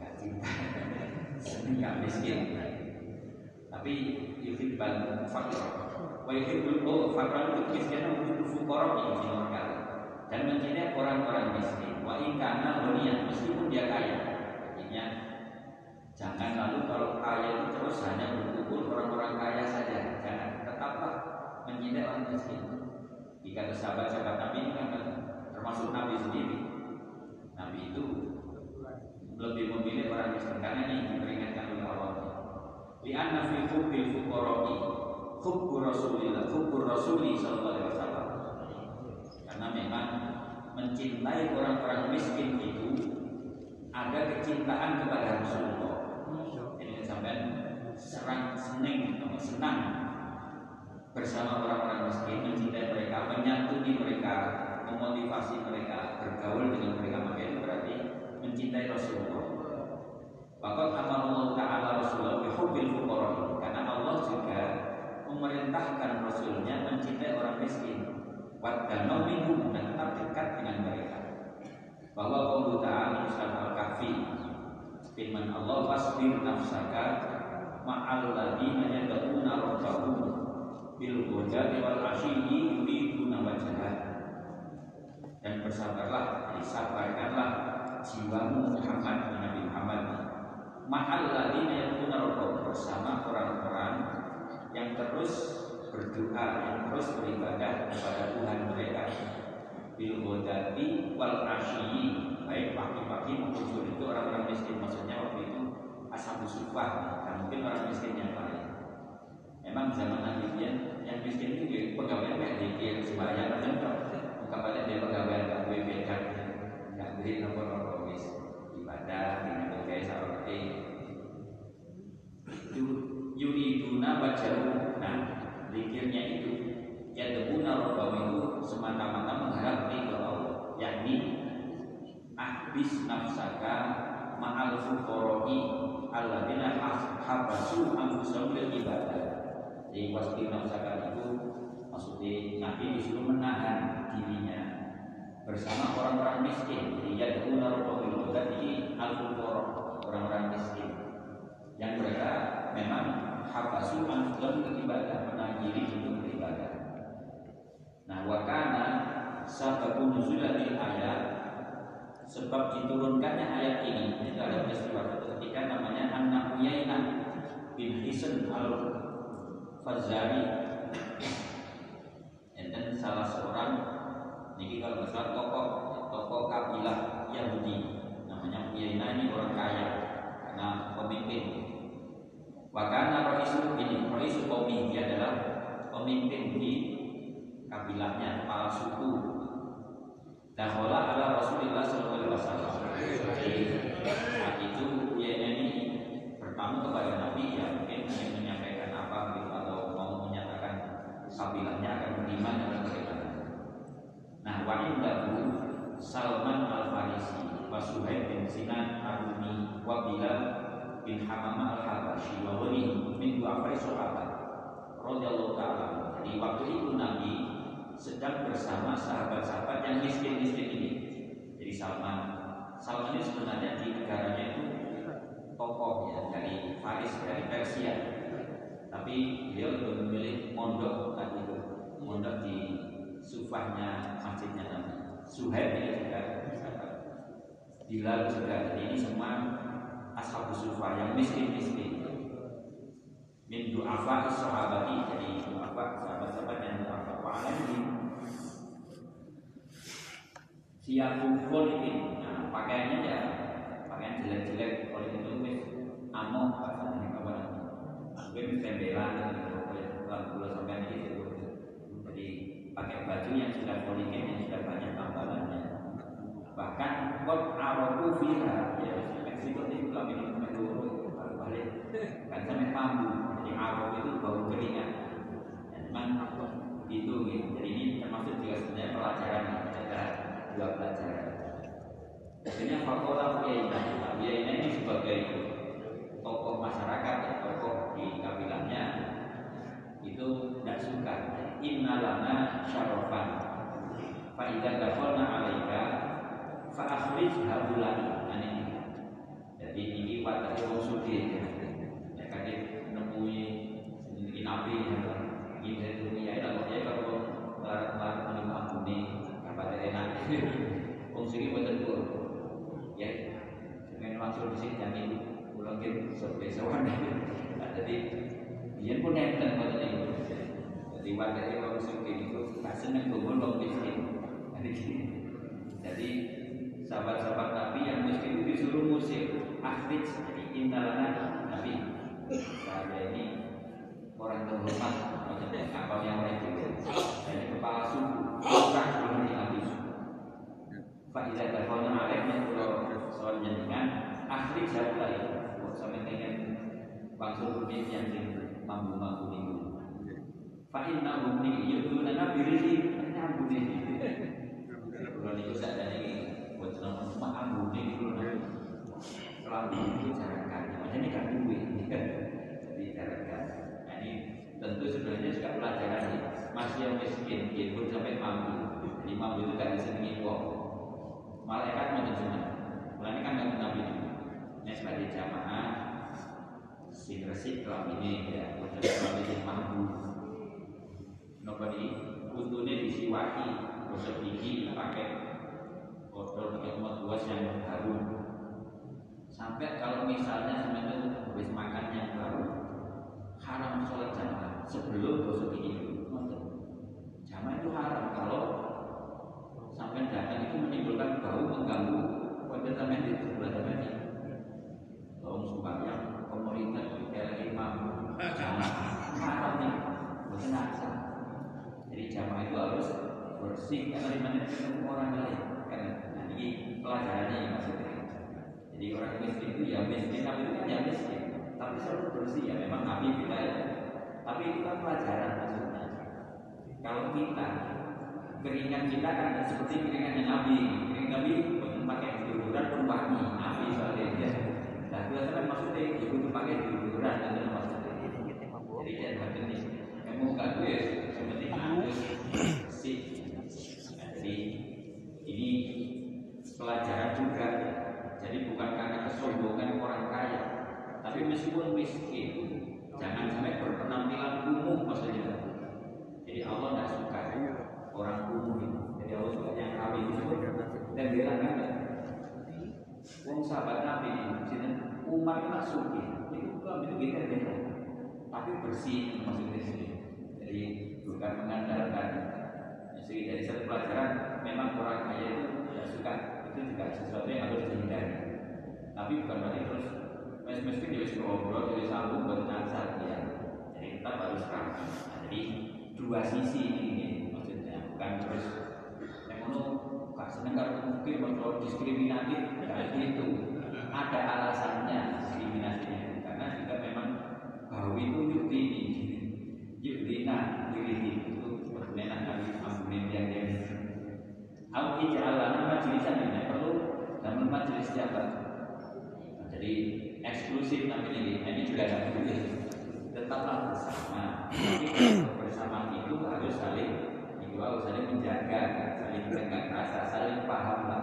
gak cinta. <laughs> Nggak miskin? Tapi yuhibbal fakir wa yuhibbul oh fakir itu miskin yuhibbul fukara ini kali dan mencintai orang-orang miskin. Wa ikana waliyan meskipun dia kaya. Artinya jangan lalu kalau kaya itu terus hanya berkumpul orang-orang kaya saja miskin jika sahabat-sahabat Nabi ini kan termasuk Nabi sendiri Nabi itu lebih memilih orang miskin karena ini diperingatkan oleh Allah. Di anna fi hubbil fuqara'i hubbu Rasulillah, hubbu Rasuli sallallahu alaihi wasallam. Karena memang mencintai orang-orang miskin itu ada kecintaan kepada Rasulullah. Jadi sampai serang seneng senang bersama orang-orang miskin mencintai mereka, menyantuni mereka, memotivasi mereka, bergaul dengan mereka maka itu berarti mencintai Rasulullah. Bahkan Allah Taala Rasulullah bihubbil fuqara karena Allah juga memerintahkan Rasulnya mencintai orang miskin. Wadana minhum dan tetap dekat dengan mereka. Bahwa Allah Taala Al-Kahfi firman Allah wasbir nafsaka ma'al ladina yad'una rabbahum bil ghadati wal ashiyyi yuriduna wajhah dan bersabarlah, jadi sabarkanlah jiwamu Muhammad Nabi Muhammad. Mahal ladina yang rabbahum bersama orang-orang yang terus berdoa, yang terus beribadah kepada Tuhan mereka. Bil ghadati wal asyi baik pagi-pagi maupun sore itu orang-orang miskin. Maksudnya waktu itu ashabu sufah dan mungkin orang miskin yang Emang zaman dia yang miskin itu pegawai kayak dikir sebaya, macam tuh. Kapalnya dia pegawai nggak gue yang beri beli nomor rombis ibadah dengan bergaya Yuri guna baca nah dikirnya itu ya debuna robbam itu semata-mata mengharap ridho Allah yakni ahbis nafsaka ma'al fukoroi alladzina habasu anfusahum ibadah. Jadi wasbir nafsaka itu maksudnya Nabi disuruh menahan dirinya bersama orang-orang miskin. Jadi ya dahulu rabbul tadi al orang-orang miskin yang mereka memang habasu anfusahum lil ibadah, menahan diri untuk beribadah. Nah, wakana sababun nuzul ayat sebab diturunkannya ayat ini itu ada peristiwa ketika namanya anak Uyainah bin Hisan al Fazari dan salah seorang ini kalau besar tokoh tokoh kabilah Yahudi. Namanya Uyainah ini orang kaya karena pemimpin. Wakana Rohisu ini Rohisu Komi dia adalah pemimpin di kabilahnya kepala suku. Dakhala ala Rasulullah sallallahu alaihi wasallam. Saat itu dia ini bertamu kepada Nabi yang mungkin ingin menyampaikan apa gitu atau mau menyatakan kabilahnya akan beriman dengan bagaimana. Nah, wa indahu Salman al-Farisi wa Suhaib bin Sinan al-Rumi wa Bilal bin Hamamah al-Habashi wa wali min du'afai sahabat radhiyallahu ta'ala. Jadi waktu itu Nabi sedang bersama sahabat-sahabat yang miskin-miskin ini. Jadi Salman, Salman ini sebenarnya di negaranya itu tokoh ya dari Faris dari Persia. Tapi beliau lebih memilih mondok tadi mondok di sufahnya masjidnya Nabi. Suhaib ini juga Bilal juga. Jadi ini semua ashabu sufah yang miskin-miskin. Min du'afa sahabati. Jadi du'afa sahabat-sahabat yang du'afa. Wa'alaihim siapun politik nah pakaiannya ya pakaian jelek-jelek. Politik itu wis amok bahasanya apa mungkin tembelan kalau sampai ini pakai baju yang sudah politik yang sudah banyak tambalannya. Bahkan kot aroku fiha. Ya Meksiko itu kami ini menurut balik kan sampai mambu jadi arok itu bau keringat memang itu gitu. jadi ini termasuk juga sebenarnya pelajaran ada dua pelajaran. Akhirnya Fakola Uyainah. Uyainah ini sebagai tokoh masyarakat ya, tokoh di kabilahnya itu tidak suka innalana syarofan fa'idha dafalna alaika fa'akhrij habulani nah, ini. Jadi ini wadah wong sugih ya kadek nemui ini nabi ini dari dunia ya kalau larat-larat menikah ampuni apa enak. <laughs> Wong sugih boten ya dengan langsung di sini jadi pulang ke sebesawan <laughs> jadi dia pun enten pada itu jadi warga itu orang suki itu tak seneng kumpul orang miskin. Jadi jadi sahabat-sahabat Nabi yang miskin itu disuruh musik akhrij jadi indalana Nabi saya ini orang terhormat. Maksudnya kapal yang mereka jadi kepala suku. Bukan sebenarnya Nabi Pak Iza Tafona Alek yang kalau soal jenengan akhir jauh lagi sampai dengan bangsa yang mampu-mampu ini Pak Inna Bumi Yudu Nana Birili Nyambung ini Kalau itu saya ini Buat nama semua Ambung ini Kalau itu carakan Makanya ini kan duit Jadi carakan Nah ini tentu sebenarnya juga pelajaran nih Masih yang miskin Dia pun sampai mampu. Jadi mampu itu gak disenangi kok malaikat mau cuma mulai kan nggak nabi ini. Sebagai jamaah si resik kelam ini ya ini mampu nopo ini untungnya disiwaki gosok gigi pakai odol pakai tempat luas yang baru. Sampai kalau misalnya sampai itu habis makan yang baru haram sholat jamaah sebelum gosok gigi dulu. Jamaah itu haram kalau sampai datang itu menimbulkan bau mengganggu wajah sampai di sebelah sampai ini. Tolong sembahyang pemerintah daerah imam jangan haram nih, bukan asal. Jadi jamaah itu harus bersih karena di mana ketemu orang lain. Karena nah, ini pelajarannya maksudnya. Jadi orang miskin itu ya miskin, tapi itu kan ya miskin. Tapi selalu bersih ya memang Nabi kita ya. Tapi itu kan pelajaran maksudnya. Kalau kita keringat kita kan seperti keringatnya Nabi. Keringat Nabi bukan pakai itu pun wangi, api soalnya ya. Nah, biasa kan maksudnya itu pakai hiburan itu maksudnya. Jadi dia nggak ini, yang mau nggak gue seperti harus sih. Jadi ini pelajaran juga. Jadi bukan karena kesombongan orang kaya, tapi meskipun miskin, jangan sampai berpenampilan umum maksudnya. Jadi Allah tidak suka orang itu. Jadi Allah suka yang kawin dan bilang kan Wong sahabat Nabi sini Umar itu suki, itu kan kita beda, tapi bersih maksudnya sini. Jadi bukan mengandalkan. Jadi dari satu pelajaran memang orang kaya itu tidak suka itu juga sesuatu yang harus dihindari. Tapi bukan berarti terus mes-mes itu jadi ngobrol, jadi sambung buat nazar ya. Jadi kita harus ramah. Jadi dua sisi ini maksudnya bukan terus yang mau gak seneng kalau mungkin mau diskriminatif kayak gitu ada alasannya diskriminasi itu karena juga memang bahwa itu yukti yuktina diri itu ampunin yang dia Aku ija'alana majlisan ini perlu namun majelis jabat jadi eksklusif namanya ini. Ini juga tidak boleh. Tetaplah bersama. Bersama itu harus saling itu harus saling menjaga saling menjaga rasa saling paham lah.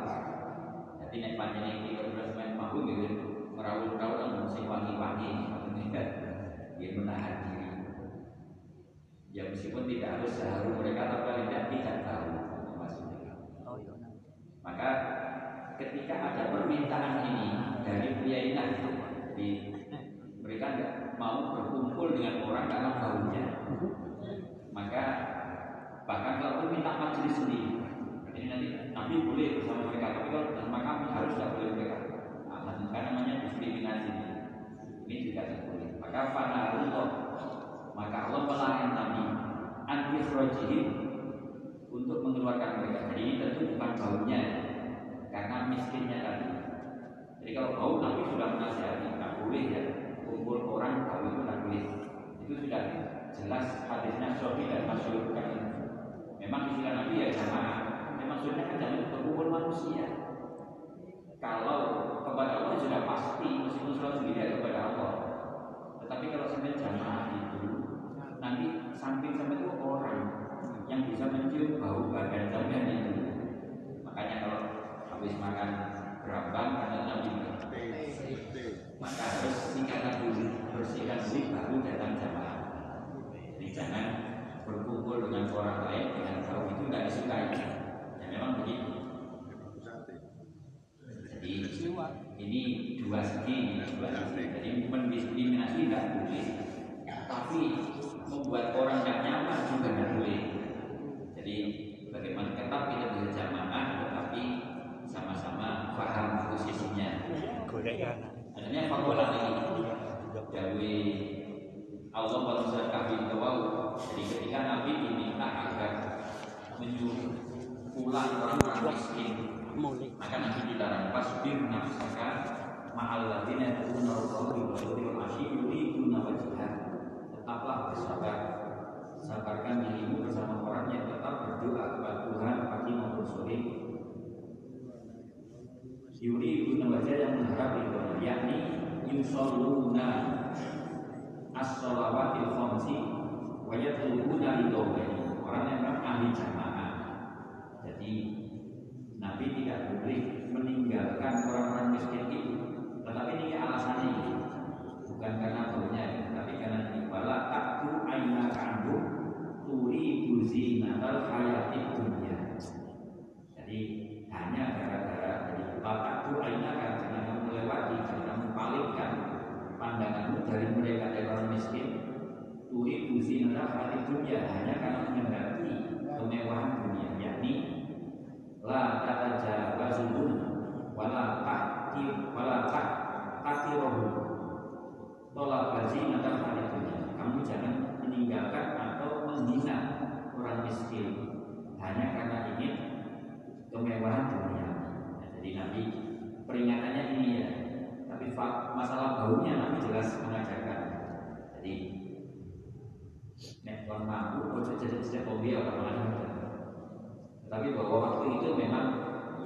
Jadi nek panjang ini terus main mampu gitu. Merawat-rawat dan mesti wangi-wangi. Dia menahan diri. Ya meskipun tidak harus seharu mereka tapi tidak tidak tahu maka ketika ada permintaan ini dari pria ini di mereka nggak mau berkumpul dengan orang karena baunya maka bahkan kalau minta majelis sendiri ini nanti Nabi boleh bersama mereka tapi kalau bersama harus tidak boleh mereka. Nah, karena namanya diskriminasi. Ini juga tidak boleh. Maka fana Allah maka Allah melarang Nabi anti untuk mengeluarkan mereka. Jadi ini tentu bukan baunya karena miskinnya tadi. Jadi kalau bau Nabi sudah menasihati nggak boleh ya kumpul orang bau itu nggak boleh itu sudah jelas hadisnya Sofi dan Masyur bukan memang istilah Nabi ya jamaah. Memang sudah kan jangan berkumpul manusia. Kalau kepada Allah sudah pasti meskipun sudah sendiri kepada Allah tetapi kalau sampai jamaah itu nanti samping sampai itu orang yang bisa mencium bau badan sampean itu makanya kalau habis makan berambang kata Nabi maka harus singkatan dulu bersihkan diri baru datang jamaah. Jadi jangan berkumpul dengan orang lain dengan bau itu tidak disukai. Ya memang begitu. Jadi ini dua segi dua segi. Jadi mendiskriminasi tidak boleh. Tapi membuat orang tidak nyaman juga tidak boleh. Jadi bagaimana tetap kita bisa jamaah tetapi sama-sama paham posisinya. Adanya fakola ini dari Allah surat kafir kawau. Jadi ketika Nabi diminta agar menyuruh pulang orang-orang miskin, maka Nabi dilarang pasbir nafsaka ma'alladina yad'una Allahu wa yudhil asyid yuriduna wajhah. Tetaplah bersabar sabarkan dirimu bersama orang yang tetap berdoa kepada Tuhan pagi maupun sore Yuri guna wajah yang mengharap itu yakni yusalluna as-salawatil khamsi wa yatlubuna ridhobaini orang yang memang ahli jamaah. Jadi Nabi tidak boleh meninggalkan orang-orang miskin itu. Tetapi ini alasannya ini. Bukan karena baunya tapi karena ini. Wala taktu aina kandu turi buzi natal hayati dunia. Jadi hanya gara-gara aina kan jangan kamu melewati jangan kamu palingkan pandanganmu dari mereka dari orang miskin. Turi buzi hayati dunia. Hanya karena menghendaki kemewahan dunia yakni la kata jawazun wala takti wala tak taktirohu tolak gaji natal hayati dunia kamu jangan meninggalkan atau menghina orang miskin hanya karena ingin kemewahan dunia. Nah, jadi Nabi peringatannya ini ya. Tapi masalah baunya Nabi jelas mengajarkan. Jadi nek orang jadi mobil orang lain. Tapi bahwa waktu itu memang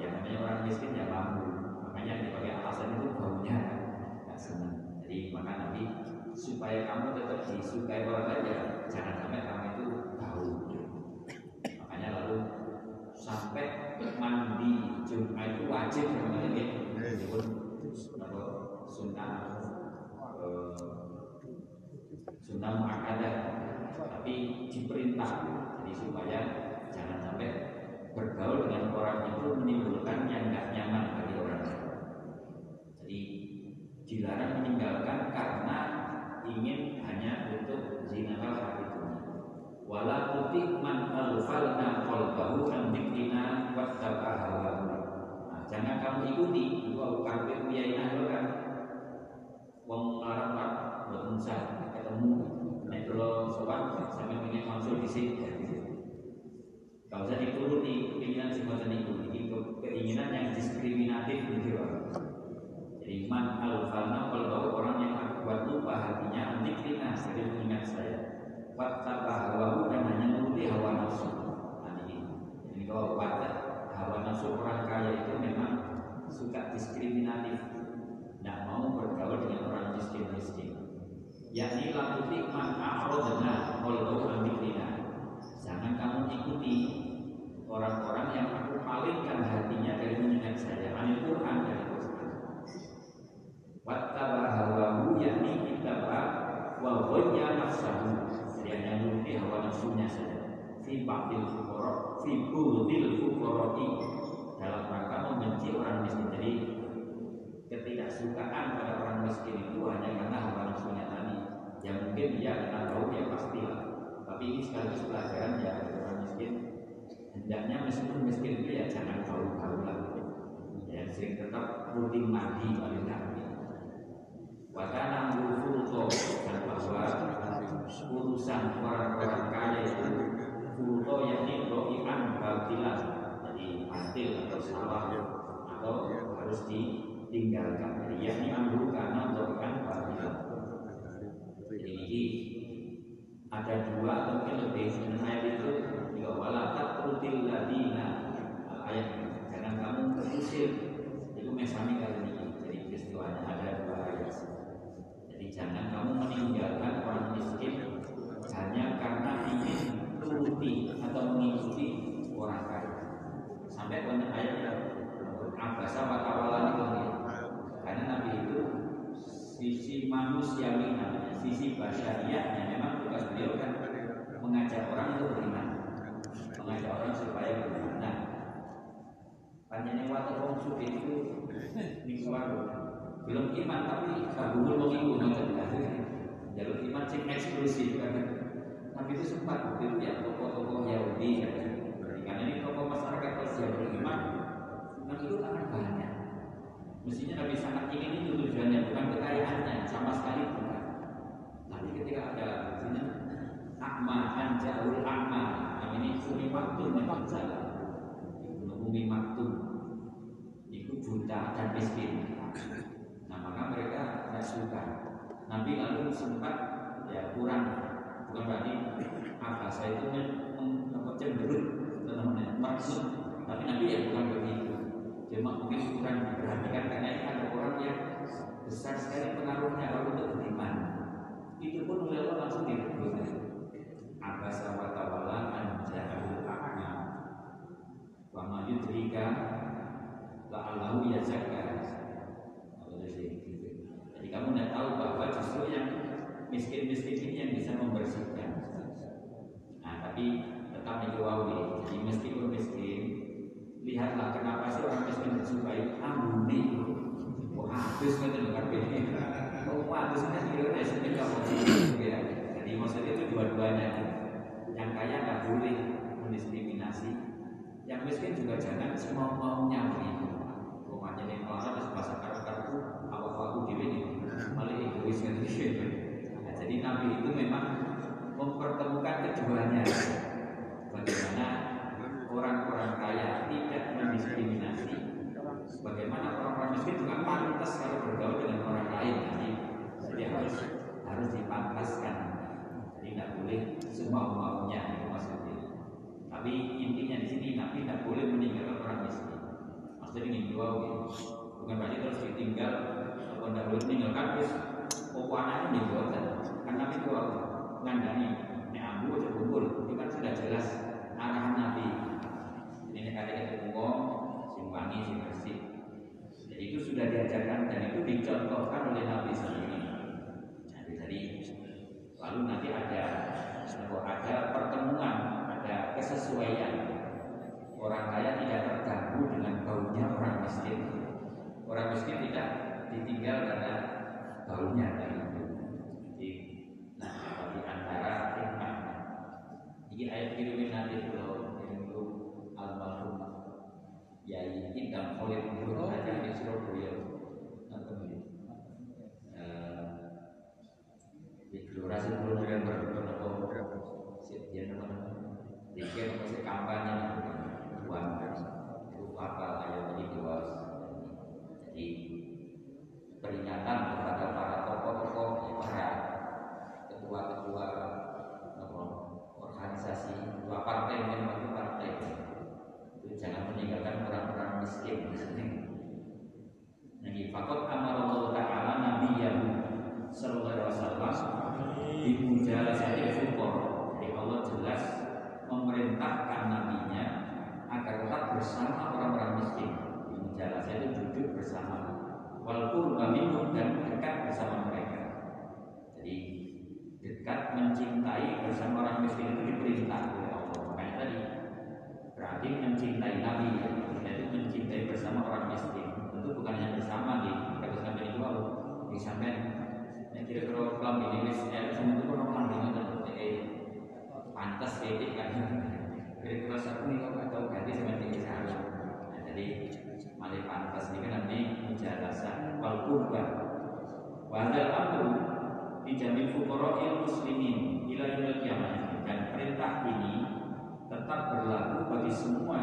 ya namanya orang miskin ya mampu. makanya dipakai alasan itu baunya nggak senang jadi maka Nabi supaya kamu tetap disukai orang lain ya jangan sampai kamu itu bau makanya lalu sampai mandi Jumat itu wajib namanya ini meskipun sunnah eh, sunnah muakkadah tapi diperintah jadi supaya jangan sampai bergaul dengan orang itu menimbulkan yang nggak nyaman bagi orang lain. Jadi dilarang meninggalkan karena ingin hanya untuk zinahal hati Wala tutik man alfalna qalbahu an dzikrina hawa. Nah, jangan kamu ikuti kau kafir uyainah kan. Wong pak boten ketemu kula sowan sampe pengen konsul sini. Kalau usah dituruti keinginan semacam itu, itu keinginan yang diskriminatif gitu Jadi man alfalna kalau orang yang aku buat lupa hatinya nanti kita dari mengingat saya. Wattaba hawa dan hanya menuruti hawa nafsu. Nah, Jadi kalau pada hawa nafsu orang kaya itu memang suka diskriminatif, tidak mau bergaul dengan orang miskin-miskin. Yakni lakuti man a'rodna kalau amikrina. Jangan kamu ikuti orang-orang yang aku palingkan hatinya dari mengingat saya anil Quran dari Quran. Wattaba hawahu yakni ittaba wa ghayya nafsahu. Jadi hanya menuruti hawa nafsunya saja. Fi ba'dil fuqara, fi budil fuqarati dalam rangka membenci orang miskin. Jadi ketidaksukaan pada orang miskin itu hanya karena hawa Yang mungkin dia kita tahu ya pastilah. Tapi ini sekaligus pelajaran ya orang miskin. Hendaknya meskipun miskin itu ya jangan bau-bau lah. Ya sering tetap rutin mandi paling tidak Wakana furto dan bahwa urusan orang-orang kaya itu furto yakni doian batilan jadi batil atau salah atau harus ditinggalkan. Yakni amru karena doian batilan jadi ada dua atau mungkin lebih ayat itu. Juga wala tatrutil ladina. Ayat jangan kamu terusir. Itu mesami kali ini. Jadi peristiwanya ada dua ayat. Jadi jangan kamu meninggalkan orang miskin hanya karena ingin turuti atau mengikuti orang kaya. Sampai banyak ayat yang abasa wa tawalan itu karena Nabi itu sisi manusiawi namanya sisi basyariahnya memang tugas beliau kan mengajak orang untuk beriman mengajak orang supaya beriman. Nah, panjangnya waktu orang suci itu niku belum iman tapi kabul wong iku ngoten jalur iman sing eksklusif kan. Tapi itu sempat itu ya tokoh-tokoh Yahudi ya. Dijamin fuqara'il muslimin ila yaumil kiamat dan perintah ini tetap berlaku bagi semua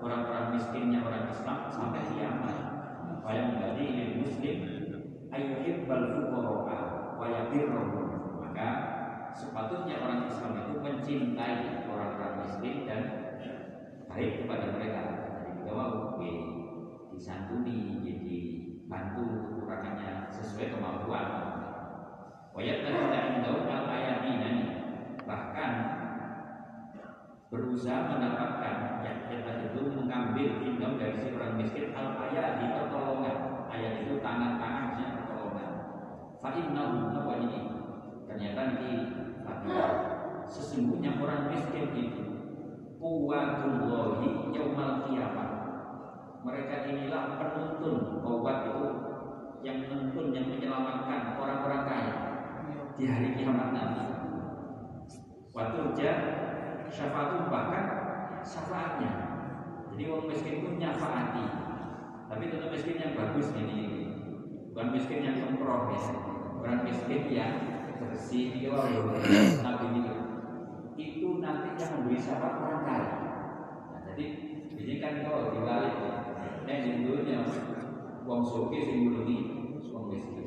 orang-orang miskinnya orang Islam sampai kiamat. Wa yang bagi muslim ayyuhibbal fuqara'a wa yabirruhum. Maka sepatutnya orang Islam itu mencintai orang-orang miskin dan baik kepada mereka. Jadi kita mau disantuni, jadi bantu kekurangannya sesuai kemampuan. Wayat dan tidak indau al ayatina bahkan berusaha mendapatkan yang kita itu mengambil indau dari si orang miskin al ayat di pertolongan. Ayat itu tangan-tangannya pertolongan. Fa innahu apa ini? Ternyata ini Fatiha. Sesungguhnya orang miskin itu kuwatullahi yaumal kiamat mereka inilah penuntun obat itu yang menuntun yang menyelamatkan orang-orang kaya di hari kiamat nanti. Waktu syafaatun bahkan syafaatnya. Jadi orang miskin pun nyafaati. Tapi tentu miskin yang bagus ini. Bukan miskin yang kemproh ya. Orang miskin yang bersih dia nabi ini itu nanti yang memberi syafaat orang kaya. Nah, jadi ini kan kalau dibalik yang dulunya uang soke simbologi uang miskin.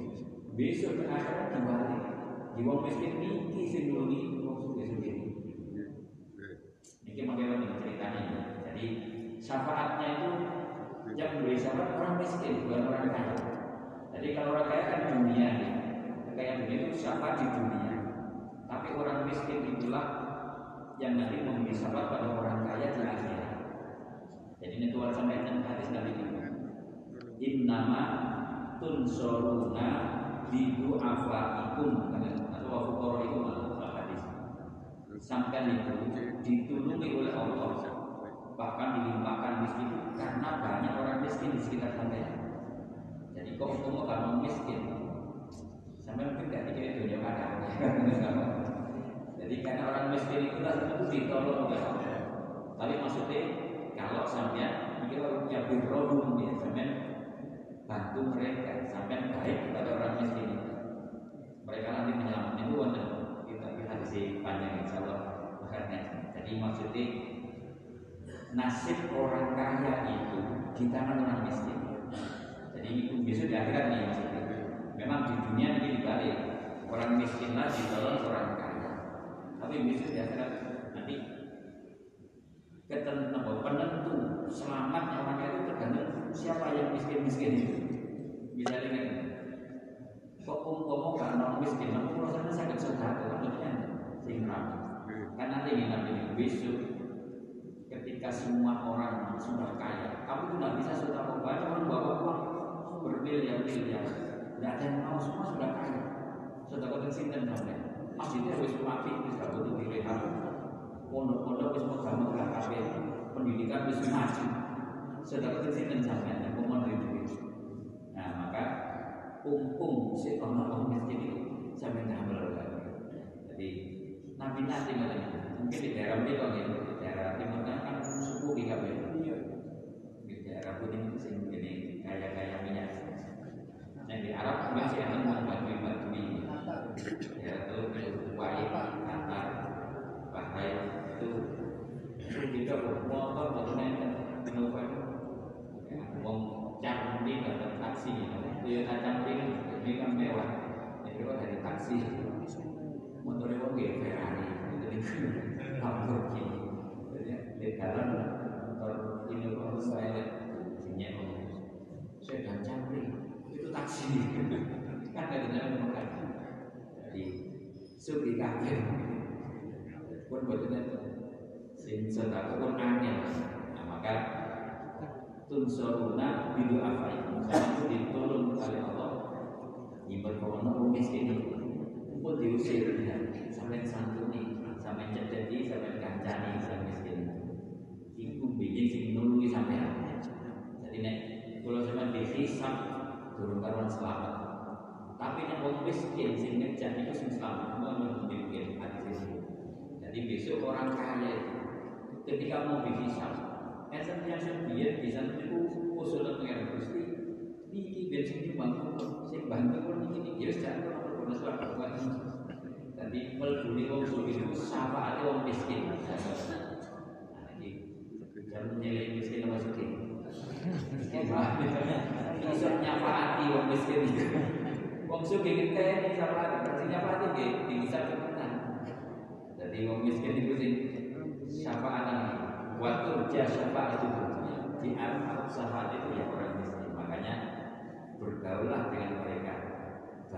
Besok ke akhirat dibalik uang miskin tinggi simbologi uang soke soke ini bagaimana ceritanya? Jadi syafaatnya itu yang memberi syafaat orang miskin bukan orang kaya. Jadi kalau orang kaya kan dunia nih. Kekayaan dunia itu syafaat di dunia. Tapi orang miskin itulah yang nanti memberi syafaat pada orang kaya di akhirat. Jadi ini Tuhan sampaikan hadis Nabi itu innama tunsoruna bidu afaikum atau wafukoro itu hadis. Sampai itu ditulungi oleh Allah. Bahkan dilimpahkan miskin karena banyak orang miskin di sekitar sampai jadi kok kamu kalau miskin? Sampai mungkin tidak dikira dunia kadang jadi karena orang miskin itu itu ditolong oleh Allah tapi maksudnya kalau sampai mikir punya birrodum ya bantu mereka sampai baik kepada orang miskin. itu mereka nanti menyelamatkan itu wonder kita kita di panjang insya Allah jadi maksudnya nasib orang kaya itu di tangan orang miskin. Jadi itu besok di akhirat nih maksudnya. Memang di dunia ini dibalik. Orang miskin lah ditolong orang kaya. Tapi besok di akhirat nanti ketentu penentu selamatnya orang itu tergantung siapa yang miskin miskin itu. Misalnya kan, kok umpama karena orang miskin, kalau saya sakit saudara, maksudnya sing Kan nanti ini nanti besok ketika semua orang sudah kaya, kamu tidak bisa saudara banyak orang bawa uang bermiliar-miliar, tidak ada yang mau semua sudah kaya. Saudara kata sinten sampai masjidnya harus mati, bisa butuh direhab. Pondok-pondok wis megah-megah kabeh, pendidikan wis maju. Saudara kata sinten sampai yang maka umpung si orang miskin itu sampai ngambil Jadi Nabi nanti mungkin di daerah ini kalau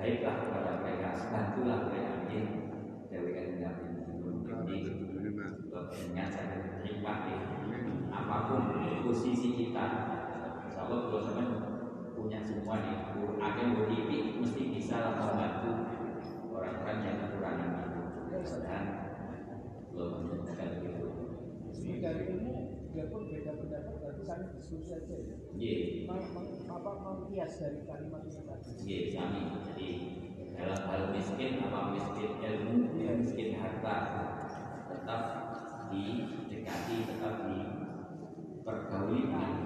baiklah kepada mereka bantulah mereka ini Dewi kan Nabi ini ingat saya terima apa pun posisi kita Insya Allah kalau sama punya semua nih. Quran yang mesti bisa membantu orang-orang yang kekurangan itu. Dan belum menyebutkan itu dari ilmu biarpun beda pendapat berarti kami diskusi aja ya. Iya. Apa mengkias dari kalimat itu tadi? Iya, kami. Jadi dalam hal miskin apa miskin ilmu, ya miskin harta tetap didekati, tetap dipergauli dengan